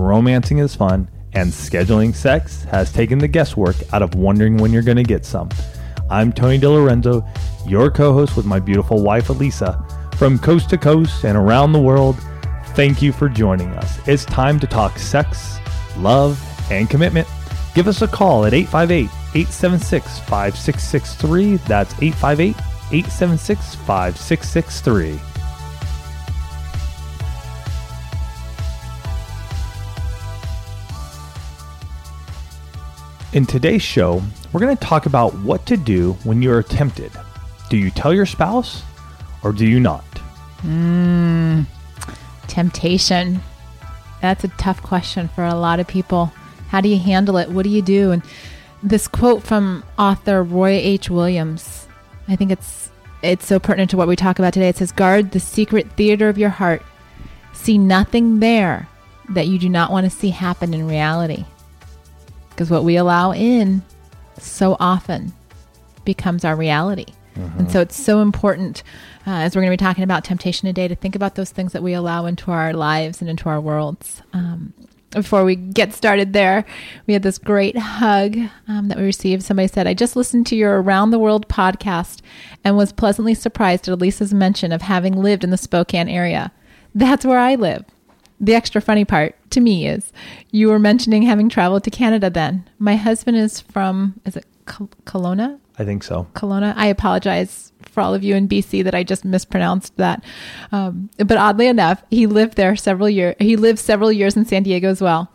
romancing is fun, and scheduling sex has taken the guesswork out of wondering when you're going to get some. I'm Tony DiLorenzo, your co host with my beautiful wife, Elisa. From coast to coast and around the world, thank you for joining us. It's time to talk sex, love, and commitment. Give us a call at 858 876 5663. That's 858 876 5663. In today's show, we're going to talk about what to do when you're tempted. Do you tell your spouse or do you not? Mm, temptation. That's a tough question for a lot of people. How do you handle it? What do you do? And this quote from author Roy H. Williams, I think it's it's so pertinent to what we talk about today. It says, "Guard the secret theater of your heart. See nothing there that you do not want to see happen in reality." Because what we allow in so often becomes our reality. Mm-hmm. And so it's so important, uh, as we're going to be talking about temptation today, to think about those things that we allow into our lives and into our worlds. Um, before we get started there, we had this great hug um, that we received. Somebody said, I just listened to your Around the World podcast and was pleasantly surprised at Elisa's mention of having lived in the Spokane area. That's where I live. The extra funny part to me is you were mentioning having traveled to Canada then. My husband is from, is it Kelowna? I think so. Kelowna. I apologize for all of you in BC that I just mispronounced that. Um, but oddly enough, he lived there several years. He lived several years in San Diego as well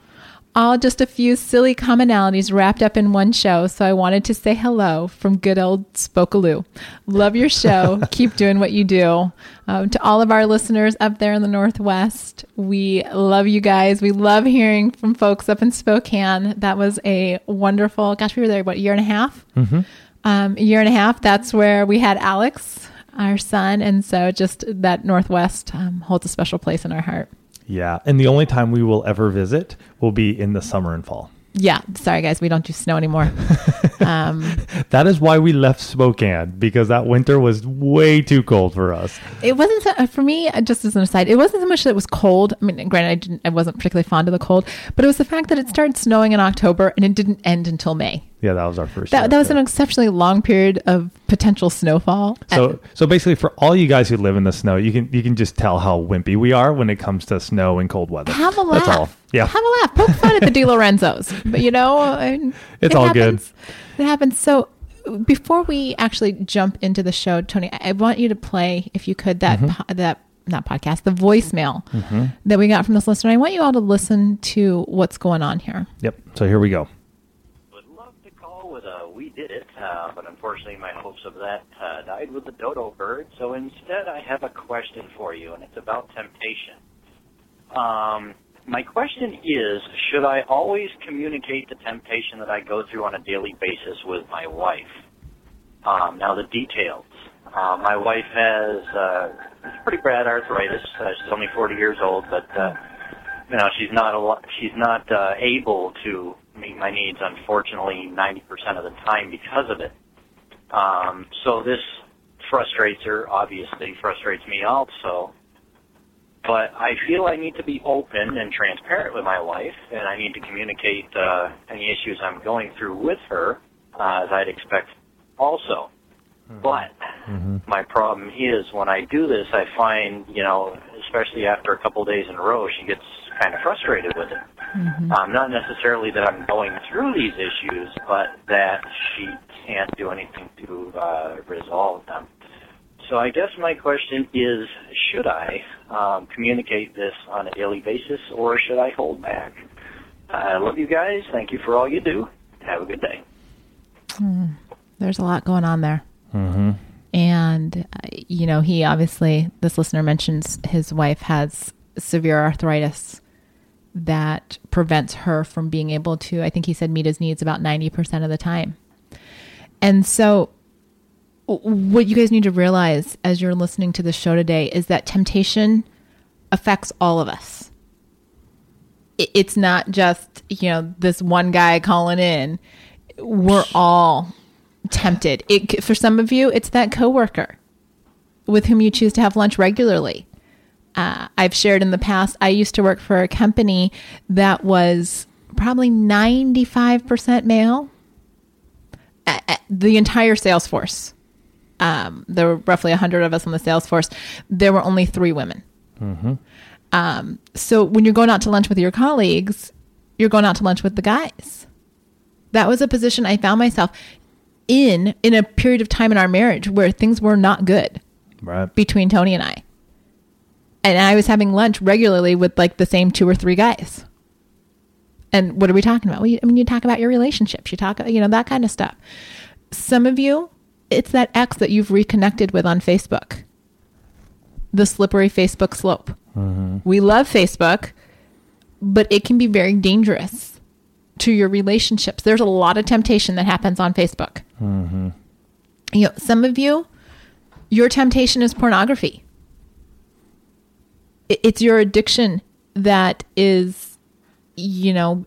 all just a few silly commonalities wrapped up in one show. So I wanted to say hello from good old Spokaloo. Love your show. Keep doing what you do. Um, to all of our listeners up there in the Northwest, we love you guys. We love hearing from folks up in Spokane. That was a wonderful, gosh, we were there, what, a year and a half? Mm-hmm. Um, a year and a half. That's where we had Alex, our son. And so just that Northwest um, holds a special place in our heart. Yeah. And the only time we will ever visit will be in the summer and fall. Yeah. Sorry, guys. We don't do snow anymore. Um, that is why we left Spokane because that winter was way too cold for us. It wasn't so, uh, for me. Uh, just as an aside, it wasn't so much that it was cold. I mean, granted, I didn't. I wasn't particularly fond of the cold, but it was the fact that it started snowing in October and it didn't end until May. Yeah, that was our first. That, that was an exceptionally long period of potential snowfall. So, so basically, for all you guys who live in the snow, you can you can just tell how wimpy we are when it comes to snow and cold weather. Have a laugh. That's all. Yeah, have a laugh. Poke fun at the DiLorenzos, but you know, it's it all happens. good. It happens. So, before we actually jump into the show, Tony, I want you to play, if you could, that mm-hmm. po- that not podcast, the voicemail mm-hmm. that we got from this listener. I want you all to listen to what's going on here. Yep. So here we go did it, uh, but unfortunately my hopes of that uh, died with the dodo bird. So instead, I have a question for you, and it's about temptation. Um, my question is, should I always communicate the temptation that I go through on a daily basis with my wife? Um, now, the details. Uh, my wife has uh, pretty bad arthritis. Uh, she's only 40 years old, but uh, you know she's not a lot, she's not uh, able to meet my needs, unfortunately, 90% of the time because of it. Um, so this frustrates her, obviously, frustrates me also. But I feel I need to be open and transparent with my wife, and I need to communicate uh, any issues I'm going through with her, uh, as I'd expect also. Mm-hmm. But mm-hmm. my problem is when I do this, I find, you know, especially after a couple of days in a row, she gets kind of frustrated with it. Mm-hmm. Um, not necessarily that I'm going through these issues, but that she can't do anything to uh, resolve them. So I guess my question is, should I um, communicate this on a daily basis, or should I hold back? I love you guys. Thank you for all you do. Have a good day. Mm, there's a lot going on there. Mm-hmm. And, uh, you know, he obviously, this listener mentions his wife has severe arthritis that prevents her from being able to, I think he said, meet his needs about 90% of the time. And so, what you guys need to realize as you're listening to the show today is that temptation affects all of us. It's not just, you know, this one guy calling in. We're all tempted. It, for some of you, it's that coworker with whom you choose to have lunch regularly. Uh, I've shared in the past, I used to work for a company that was probably 95% male. the entire sales force, um, there were roughly 100 of us on the sales force, there were only three women. Mm-hmm. Um, so when you're going out to lunch with your colleagues, you're going out to lunch with the guys. That was a position I found myself in in a period of time in our marriage where things were not good right. between Tony and I. And I was having lunch regularly with like the same two or three guys. And what are we talking about? Well, you, I mean, you talk about your relationships, you talk, you know, that kind of stuff. Some of you, it's that ex that you've reconnected with on Facebook, the slippery Facebook slope. Mm-hmm. We love Facebook, but it can be very dangerous to your relationships. There's a lot of temptation that happens on Facebook. Mm-hmm. You know, some of you, your temptation is pornography. It's your addiction that is, you know,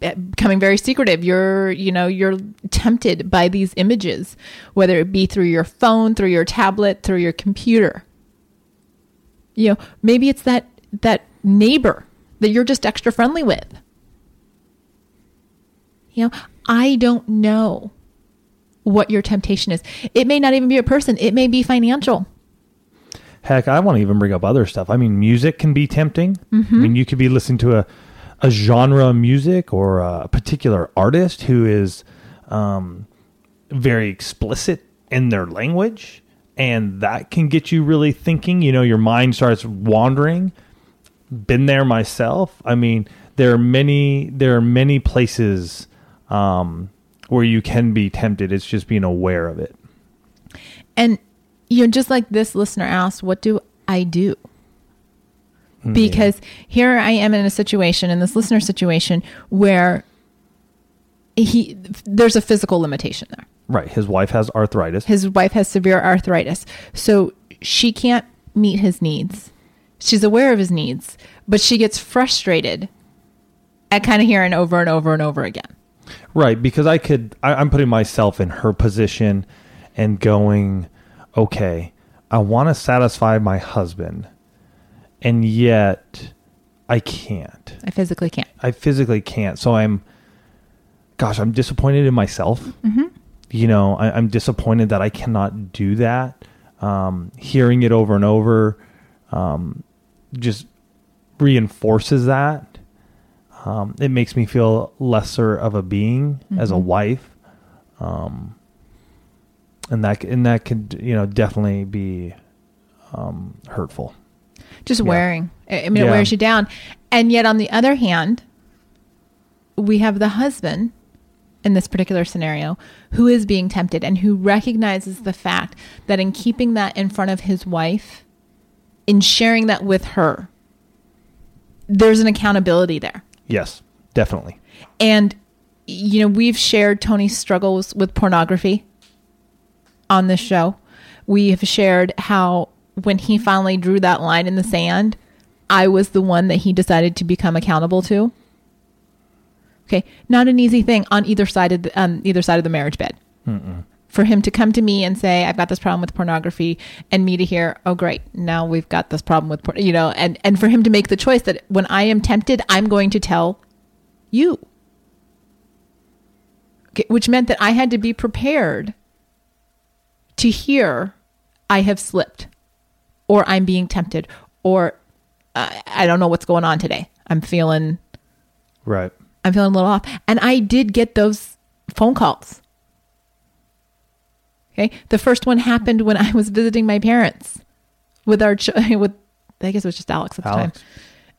becoming very secretive. You're, you know, you're tempted by these images, whether it be through your phone, through your tablet, through your computer. You know, maybe it's that that neighbor that you're just extra friendly with. You know, I don't know what your temptation is. It may not even be a person, it may be financial. Heck, I want to even bring up other stuff. I mean, music can be tempting. Mm-hmm. I mean, you could be listening to a, a genre of music or a particular artist who is um, very explicit in their language, and that can get you really thinking. You know, your mind starts wandering. Been there myself. I mean, there are many there are many places um, where you can be tempted. It's just being aware of it. And you know, just like this listener asked, what do I do? Hmm. Because here I am in a situation, in this listener situation, where he there's a physical limitation there. Right. His wife has arthritis. His wife has severe arthritis. So she can't meet his needs. She's aware of his needs, but she gets frustrated at kind of hearing over and over and over again. Right, because I could, I, I'm putting myself in her position and going, okay, I want to satisfy my husband, and yet I can't. I physically can't. I physically can't. So I'm, gosh, I'm disappointed in myself. Mm-hmm. You know, I, am disappointed that I cannot do that. Um, hearing it over and over um, just reinforces that um, it makes me feel lesser of a being mm-hmm. as a mm-hmm. wife, um, and that and that could you know definitely be um, hurtful. Just yeah. wearing, I mean, yeah. it wears you down, and yet on the other hand, we have the husband in this particular scenario who is being tempted and who recognizes the fact that in keeping that in front of his wife, in sharing that with her, there's an accountability there. Yes, definitely. And you know, we've shared Tony's struggles with pornography on this show. We have shared how when he finally drew that line in the sand, I was the one that he decided to become accountable to. Okay, not an easy thing on either side of the, um, either side of the marriage bed. Mm-mm. For him to come to me and say, "I've got this problem with pornography," and me to hear, "Oh, great, now we've got this problem with porn," you know, and and for him to make the choice that when I am tempted, I'm going to tell you. Okay, which meant that I had to be prepared to hear, "I have slipped," or "I'm being tempted," or uh, "I don't know what's going on today. I'm feeling right." I'm feeling a little off. And I did get those phone calls. Okay. The first one happened when I was visiting my parents with our, ch- with, I guess it was just Alex at the Alex.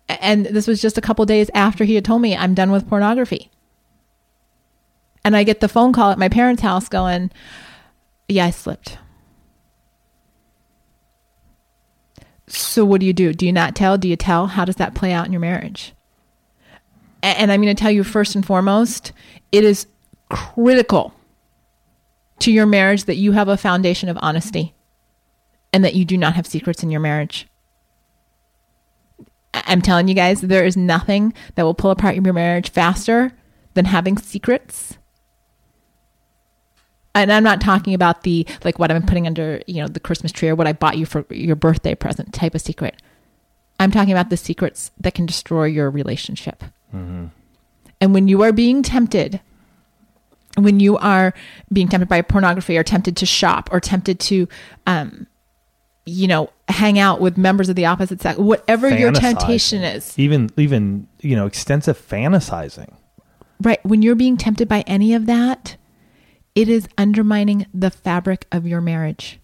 time. And this was just a couple days after he had told me I'm done with pornography. And I get the phone call at my parents' house going, Yeah, I slipped. So what do you do? Do you not tell? Do you tell? How does that play out in your marriage? And I'm going to tell you first and foremost, it is critical to your marriage that you have a foundation of honesty and that you do not have secrets in your marriage. I'm telling you guys, there is nothing that will pull apart your marriage faster than having secrets. And I'm not talking about the like what I'm putting under, you know, the Christmas tree or what I bought you for your birthday present type of secret. I'm talking about the secrets that can destroy your relationship. And when you are being tempted, when you are being tempted by pornography or tempted to shop or tempted to, um, you know, hang out with members of the opposite sex, whatever your temptation is, even even you know extensive fantasizing. right? When you're being tempted by any of that, it is undermining the fabric of your marriage.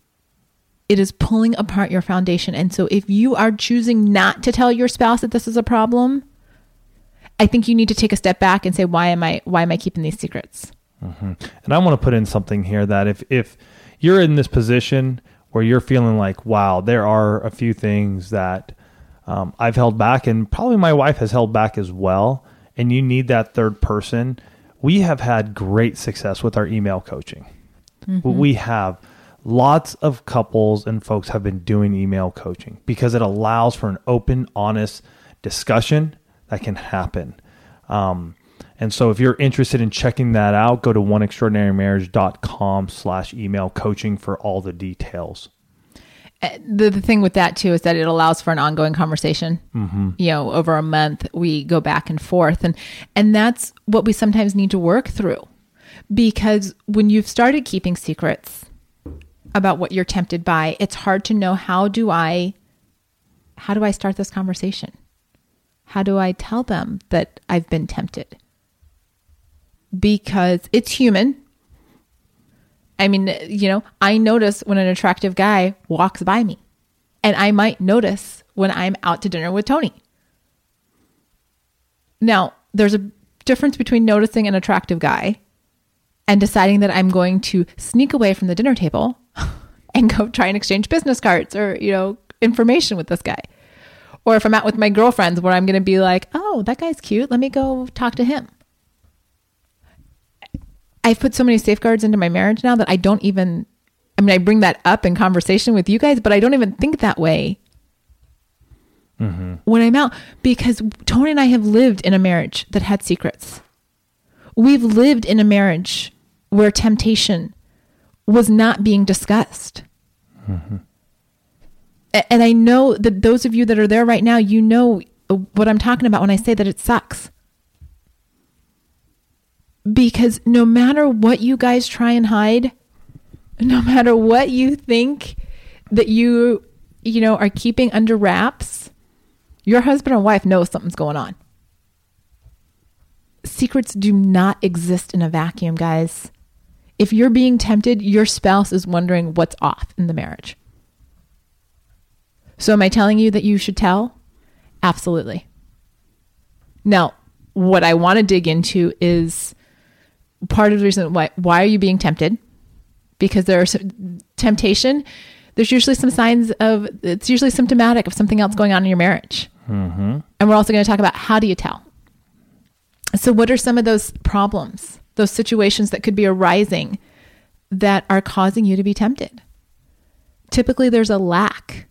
It is pulling apart your foundation. And so if you are choosing not to tell your spouse that this is a problem, I think you need to take a step back and say, why am I why am I keeping these secrets? And I want to put in something here that if if you're in this position where you're feeling like, wow, there are a few things that um, I've held back, and probably my wife has held back as well, and you need that third person. We have had great success with our email coaching. We have lots of couples and folks have been doing email coaching because it allows for an open, honest discussion that can happen. Um, and so if you're interested in checking that out, go to oneextraordinarymarriage.com slash email coaching for all the details. The, the thing with that too is that it allows for an ongoing conversation. Mm-hmm. You know, over a month we go back and forth, and and that's what we sometimes need to work through, because when you've started keeping secrets about what you're tempted by, it's hard to know how do I, how do I start this conversation? How do I tell them that I've been tempted? Because it's human. I mean, you know, I notice when an attractive guy walks by me, and I might notice when I'm out to dinner with Tony. Now, there's a difference between noticing an attractive guy and deciding that I'm going to sneak away from the dinner table and go try and exchange business cards or, you know, information with this guy. Or if I'm out with my girlfriends where I'm going to be like, oh, that guy's cute. Let me go talk to him. I've put so many safeguards into my marriage now that I don't even, I mean, I bring that up in conversation with you guys, but I don't even think that way mm-hmm. when I'm out because Tony and I have lived in a marriage that had secrets. We've lived in a marriage where temptation was not being discussed. Mm-hmm. A- And I know that those of you that are there right now, you know uh, what I'm talking about when I say that it sucks. Because no matter what you guys try and hide, no matter what you think that you, you know, are keeping under wraps, your husband or wife knows something's going on. Secrets do not exist in a vacuum, guys. If you're being tempted, your spouse is wondering what's off in the marriage. So, am I telling you that you should tell? Absolutely. Now, what I want to dig into is part of the reason why why are you being tempted? Because there's temptation. There's usually some signs of it's usually symptomatic of something else going on in your marriage. Mm-hmm. And we're also going to talk about how do you tell. So, what are some of those problems, those situations that could be arising that are causing you to be tempted? Typically, there's a lack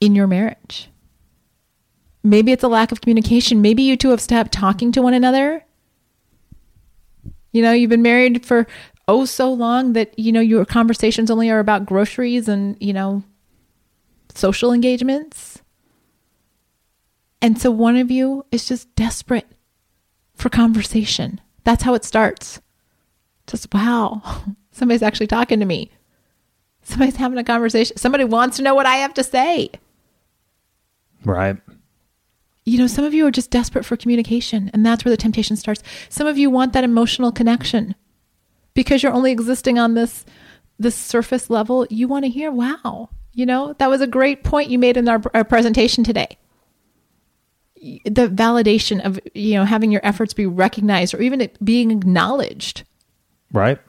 in your marriage. Maybe it's a lack of communication. Maybe you two have stopped talking to one another. You know, you've been married for oh so long that, you know, your conversations only are about groceries and, you know, social engagements. And so one of you is just desperate for conversation. That's how it starts. Just, wow, somebody's actually talking to me. Somebody's having a conversation. Somebody wants to know what I have to say. Right. You know, some of you are just desperate for communication, and that's where the temptation starts. Some of you want that emotional connection because you're only existing on this this surface level. You want to hear, wow, you know, that was a great point you made in our, our presentation today. The validation of, you know, having your efforts be recognized or even it being acknowledged. Right.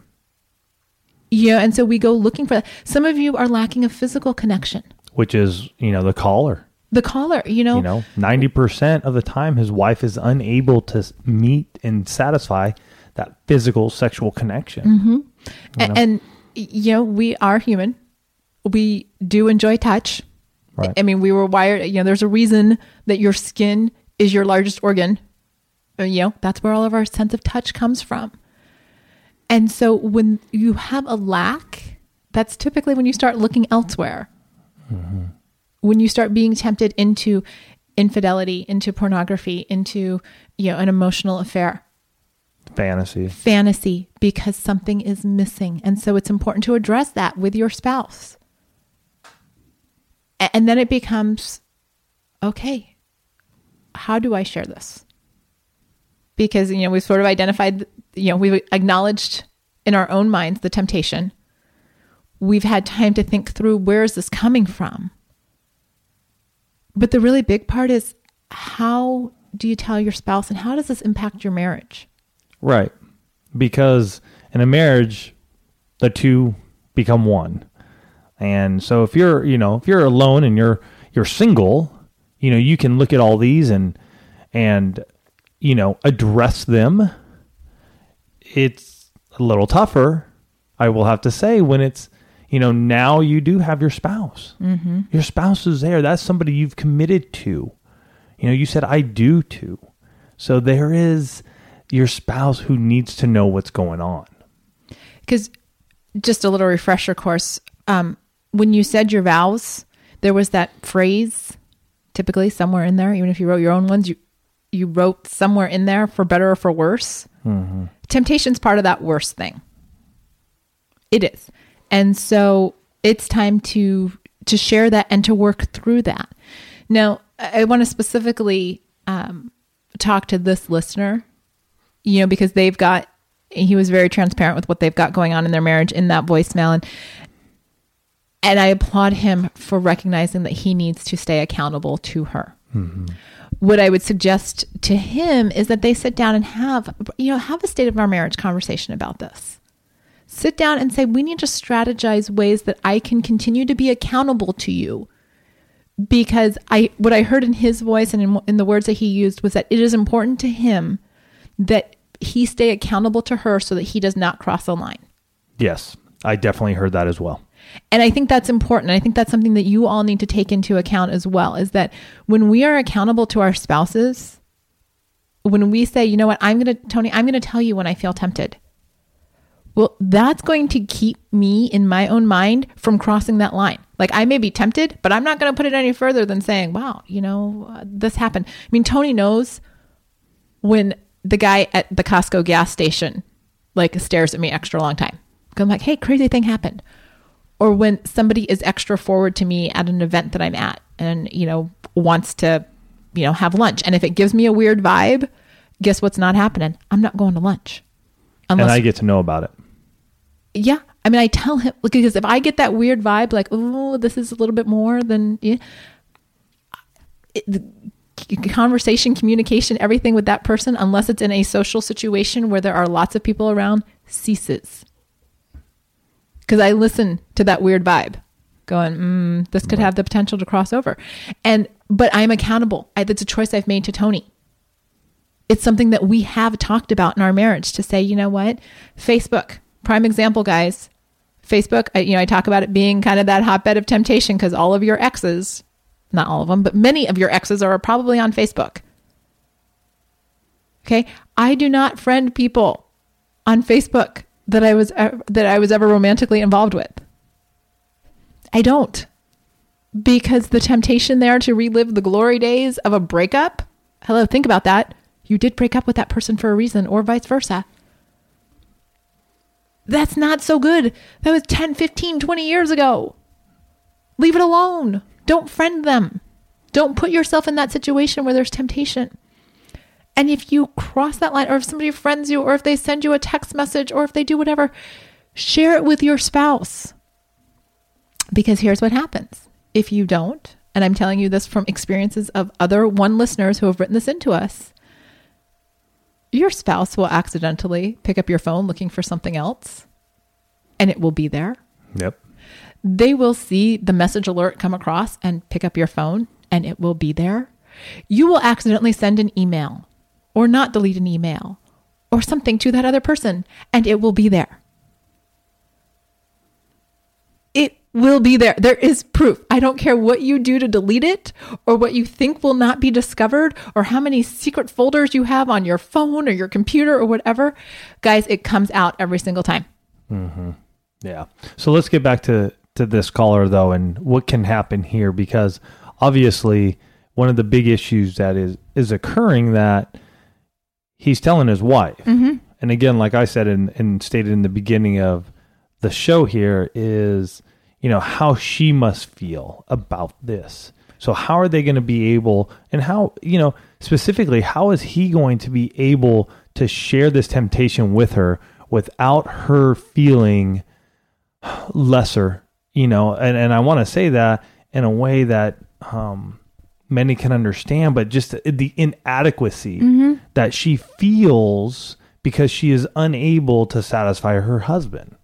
Yeah, and so we go looking for that. Some of you are lacking a physical connection. Which is, you know, the caller. The caller, you know, You know, 90% of the time, his wife is unable to meet and satisfy that physical sexual connection. A- know? and, you know, we are human. We do enjoy touch. Right. I mean, we were wired, you know, there's a reason that your skin is your largest organ. Uh, You know, that's where all of our sense of touch comes from. And so when you have a lack, that's typically when you start looking elsewhere. When you start being tempted into infidelity, into pornography, into, you know, an emotional affair Fantasy. fantasy because something is missing. And so it's important to address that with your spouse. And then it becomes okay, how do I share this? Because, you know, we've sort of identified, you know, we've acknowledged in our own minds the temptation. We've had time to think through where is this coming from? But the really big part is how do you tell your spouse and how does this impact your marriage? Right. Because in a marriage, the two become one. And so if you're, you know, if you're alone and you're you're single, you know, you can look at all these and and you know, address them. It's a little tougher, I will have to say, when it's you know, now you do have your spouse. Mm-hmm. Your spouse is there. That's somebody you've committed to. You know, you said I do to. So there is your spouse who needs to know what's going on. because just a little refresher course um, when you said your vows there was that phrase typically somewhere in there even if you wrote your own ones you you wrote somewhere in there for better or for worse temptation's part of that worse thing it is and so it's time to to share that and to work through that now i, want to specifically um, talk to this listener you know, because they've got, he was very transparent with what they've got going on in their marriage in that voicemail. And, and I applaud him for recognizing that he needs to stay accountable to her. What I would suggest to him is that they sit down and have, you know, have a state of our marriage conversation about this. Sit down and say, we need to strategize ways that I can continue to be accountable to you because I what I heard in his voice and in, in the words that he used was that it is important to him that he stay accountable to her so that he does not cross the line. Yes, I definitely heard that as well. And I think that's important. I think that's something that you all need to take into account as well is that when we are accountable to our spouses, when we say, you know what, I'm going to, Tony, I'm going to tell you when I feel tempted. Well, that's going to keep me in my own mind from crossing that line. Like I may be tempted, but I'm not going to put it any further than saying, wow, you know, uh, this happened. I mean, Tony knows when the guy at the Costco gas station like stares at me extra long time. I'm like, hey, crazy thing happened. Or when somebody is extra forward to me at an event that I'm at and, you know, wants to, you know, have lunch. And if it gives me a weird vibe, guess what's not happening? I'm not going to lunch. And I get to know about it. Yeah. I mean, I tell him because if I get that weird vibe, like, oh, this is a little bit more than yeah, it, the conversation, communication, everything with that person, unless it's in a social situation where there are lots of people around, ceases. Because I listen to that weird vibe, going, mm, this could have the potential to cross over, and but I'm accountable. I, that's a choice I've made to Tony it's something that we have talked about in our marriage to say, you know what? Facebook, prime example, guys. Facebook, I, you know, I talk about it being kind of that hotbed of temptation because all of your exes, not all of them, but many of your exes are probably on Facebook. Okay, I do not friend people on Facebook that I was that I was ever romantically involved with. I don't because the temptation there to relive the glory days of a breakup. Hello, think about that. You did break up with that person for a reason, or vice versa. That's not so good. That was 10, 15, 20 years ago. Leave it alone. Don't friend them. Don't put yourself in that situation where there's temptation. And if you cross that line, or if somebody friends you, or if they send you a text message, or if they do whatever, share it with your spouse. Because here's what happens if you don't, and I'm telling you this from experiences of other one listeners who have written this into us, your spouse will accidentally pick up your phone looking for something else, and it will be there. Yep. They will see the message alert come across and pick up your phone, and it will be there. You will accidentally send an email or not delete an email or something to that other person and it will be there. It will be there. There is proof. I don't care what you do to delete it or what you think will not be discovered or how many secret folders you have on your phone or your computer or whatever. Guys, it comes out every single time. Yeah. So let's get back to to this caller though, and what can happen here because obviously one of the big issues that is is occurring that he's telling his wife, Mm-hmm. and again, like I said and, and stated in the beginning of the show here is you know how she must feel about this. So how are they going to be able, and how you know specifically, how is he going to be able to share this temptation with her without her feeling lesser, you know, and, and I want to say that in a way that um, many can understand, but just the inadequacy that she feels because she is unable to satisfy her husband.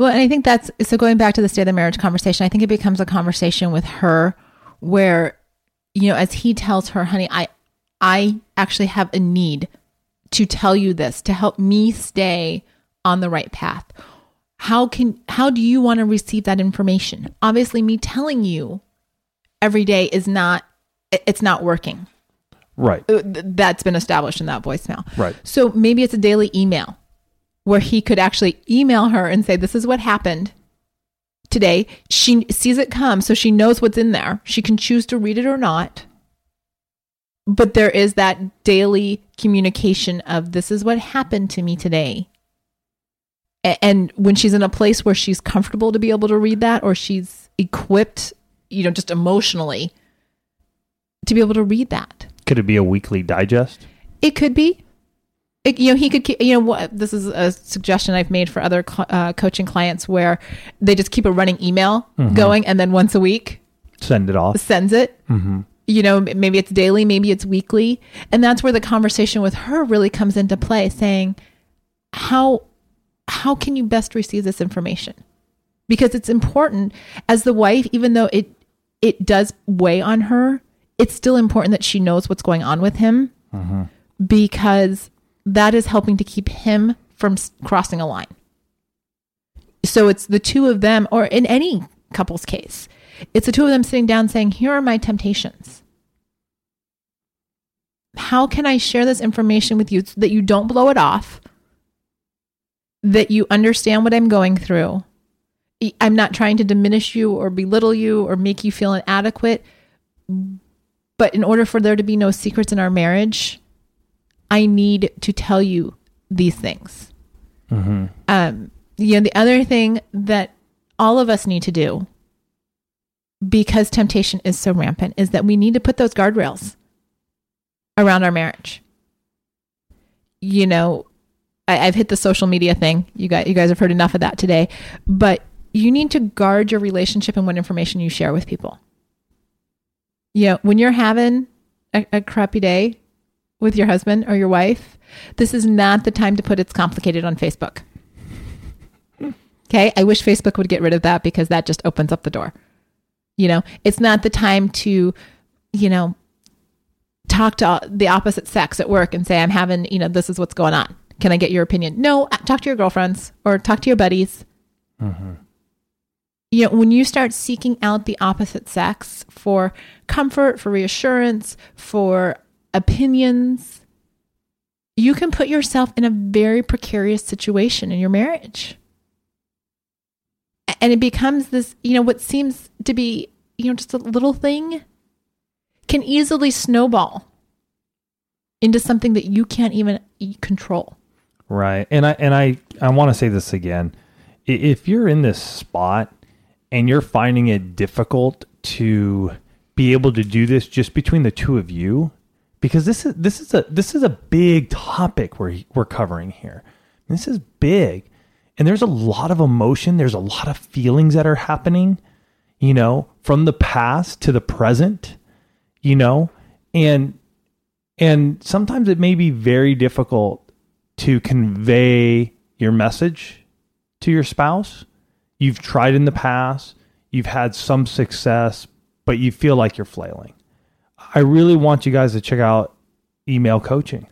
Well, and I think that's so going back to the state of the marriage conversation, I think it becomes a conversation with her where, you know, as he tells her, honey, I I actually have a need to tell you this to help me stay on the right path. How can how do you want to receive that information? Obviously, me telling you every day is not it's not working. Right. Uh, That's been established in that voicemail. Right. So maybe it's a daily email where he could actually email her and say, This is what happened today. She sees it come, so she knows what's in there. She can choose to read it or not. But there is that daily communication of this is what happened to me today. And when she's in a place where she's comfortable to be able to read that, or she's equipped, you know, just emotionally to be able to read that. Could it be a weekly digest? It could be. It, you know, he could. keep- You know, what this is a suggestion I've made for other cl- uh, coaching clients where they just keep a running email mm-hmm. going, and then once a week Send it off. sends it. Mm-hmm. You know, maybe it's daily, maybe it's weekly, and that's where the conversation with her really comes into play. Saying, how how can you best receive this information? Because it's important as the wife, even though it it does weigh on her, it's still important that she knows what's going on with him mm-hmm. because that is helping to keep him from crossing a line. So it's the two of them, or in any couple's case, it's the two of them sitting down saying, Here are my temptations. How can I share this information with you so that you don't blow it off? That you understand what I'm going through. I'm not trying to diminish you or belittle you or make you feel inadequate. But in order for there to be no secrets in our marriage, I need to tell you these things. Um, you know, the other thing that all of us need to do, because temptation is so rampant, is that we need to put those guardrails around our marriage. You know, I, I've hit the social media thing. You guys, you guys have heard enough of that today, but you need to guard your relationship and what information you share with people. You know, when you're having a, a crappy day with your husband or your wife, this is not the time to put it's complicated on Facebook. Okay. I wish Facebook would get rid of that because that just opens up the door. You know, it's not the time to, you know, talk to the opposite sex at work and say, I'm having, you know, this is what's going on. Can I get your opinion? No, uh, talk to your girlfriends or talk to your buddies. You know, when you start seeking out the opposite sex for comfort, for reassurance, for opinions, you can put yourself in a very precarious situation in your marriage. And it becomes this, you know, what seems to be, you know, just a little thing can easily snowball into something that you can't even control. Right. And I and I I want to say this again. If you're in this spot and you're finding it difficult to be able to do this just between the two of you because this is this is a this is a big topic we're we're covering here. This is big. And there's a lot of emotion, there's a lot of feelings that are happening, you know, from the past to the present, you know, and and sometimes it may be very difficult to convey your message to your spouse. You've tried in the past, you've had some success, but you feel like you're flailing. I really want you guys to check out email coaching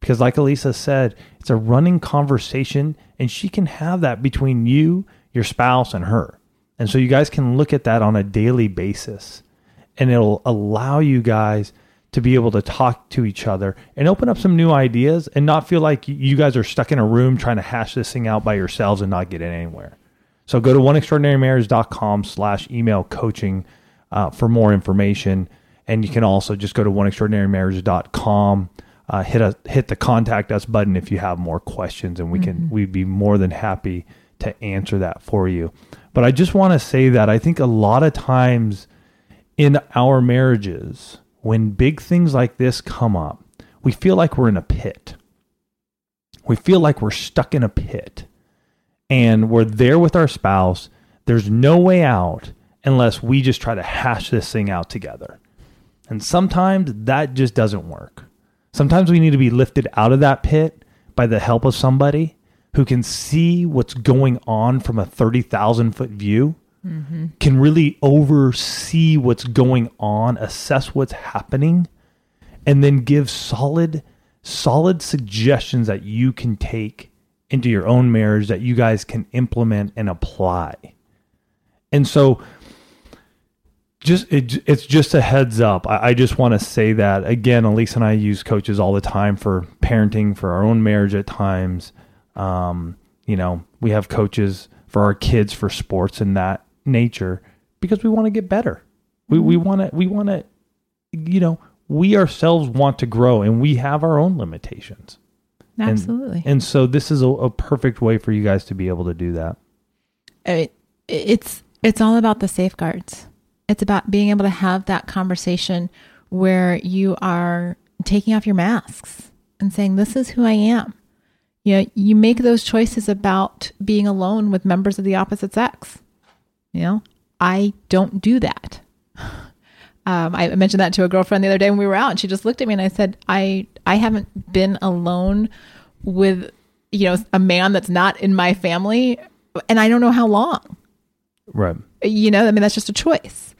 because, like Elisa said, it's a running conversation and she can have that between you, your spouse, and her. And so you guys can look at that on a daily basis and it'll allow you guys to be able to talk to each other and open up some new ideas and not feel like you guys are stuck in a room trying to hash this thing out by yourselves and not get it anywhere. So go to oneextraordinarymarriage.com slash email coaching uh, for more information. And you can also just go to oneextraordinarymarriage.com, uh, hit a, hit the contact us button if you have more questions and we can, we'd be more than happy to answer that for you. But I just want to say that I think a lot of times in our marriages, when big things like this come up, we feel like we're in a pit. We feel like we're stuck in a pit and we're there with our spouse. There's no way out unless we just try to hash this thing out together. And sometimes that just doesn't work. Sometimes we need to be lifted out of that pit by the help of somebody who can see what's going on from a 30,000 foot view, mm-hmm. can really oversee what's going on, assess what's happening, and then give solid, solid suggestions that you can take into your own marriage that you guys can implement and apply. And so, just it, it's just a heads up. I, I just want to say that again. Elise and I use coaches all the time for parenting, for our own marriage at times. Um, you know, we have coaches for our kids for sports and that nature because we want to get better. We we mm-hmm. want to we want to, you know, we ourselves want to grow and we have our own limitations. Absolutely. And, and so this is a, a, perfect way for you guys to be able to do that. It, it's it's all about the safeguards. It's about being able to have that conversation where you are taking off your masks and saying, "This is who I am." You know, you make those choices about being alone with members of the opposite sex. You know, I don't do that. Um, I mentioned that to a girlfriend the other day when we were out, and she just looked at me and I said, "I I haven't been alone with you know a man that's not in my family, and I don't know how long." Right. You know, I mean that's just a choice.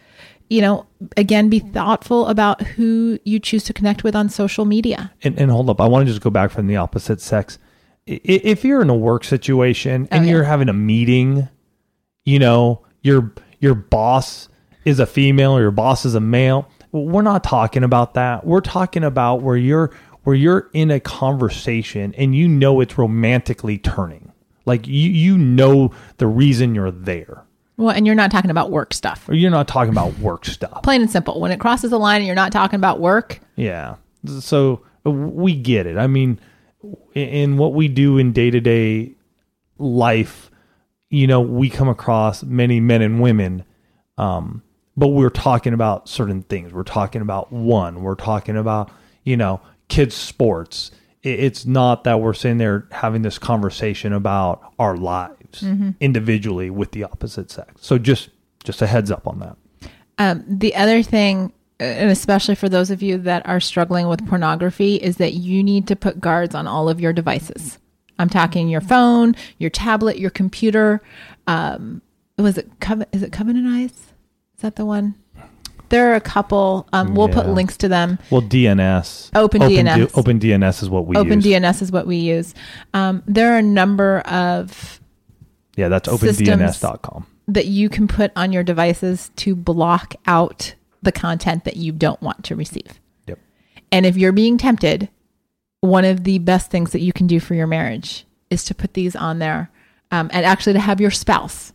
You know, again, be thoughtful about who you choose to connect with on social media. And, and hold up, I want to just go back from the opposite sex. If you're in a work situation and oh, yeah. you're having a meeting, you know, your your boss is a female or your boss is a male. We're not talking about that. We're talking about where you're where you're in a conversation and you know it's romantically turning. Like you you know the reason you're there. Well, and you're not talking about work stuff. Or you're not talking about work stuff. Plain and simple. When it crosses the line and you're not talking about work. Yeah. So we get it. I mean, in what we do in day to day life, you know, we come across many men and women um, but we're talking about certain things. We're talking about one. We're talking about you know kids sports. It's not that we're sitting there having this conversation about our lives mm-hmm. individually with the opposite sex. So just just a heads up on that. Um, the other thing, and especially for those of you that are struggling with pornography, is that you need to put guards on all of your devices. I'm talking your phone, your tablet, your computer. Um, was it is it Covenant Eyes? Is that the one? There are a couple. Um, we'll put links to them. Well, DNS. Open, DNS. Open DNS is what we use. Open use. DNS is what we use. Um, there are a number of Yeah, that's opendns.com. that you can put on your devices to block out the content that you don't want to receive. Yep. And if you're being tempted, one of the best things that you can do for your marriage is to put these on there um, and actually to have your spouse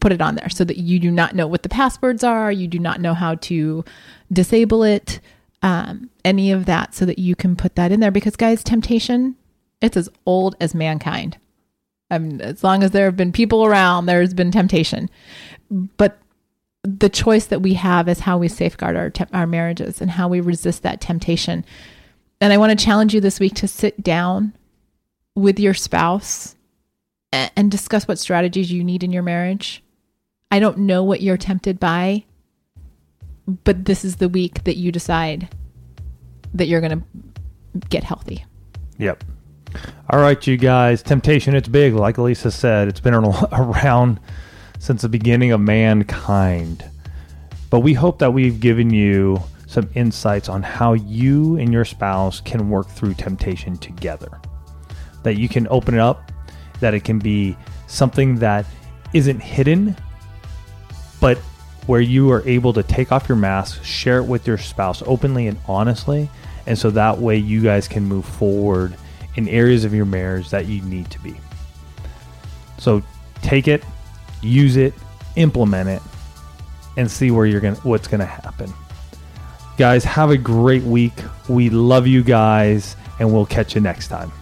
put it on there so that you do not know what the passwords are, you do not know how to disable it, um, any of that, so that you can put that in there. Because, guys, temptation, it's as old as mankind. I mean, as long as there have been people around, there's been temptation. But the choice that we have is how we safeguard our te- our marriages and how we resist that temptation. And I want to challenge you this week to sit down with your spouse and discuss what strategies you need in your marriage I don't know what you're tempted by, but this is the week that you decide that you're going to get healthy. Yep. All right, you guys. Temptation, it's big. Like Lisa said, it's been around since the beginning of mankind. But we hope that we've given you some insights on how you and your spouse can work through temptation together. That you can open it up, that it can be something that isn't hidden, but where you are able to take off your mask, share it with your spouse openly and honestly. And so that way you guys can move forward in areas of your marriage that you need to be. So take it, use it, implement it, and see where you're gonna what's gonna happen. Guys, have a great week. We love you guys, and we'll catch you next time.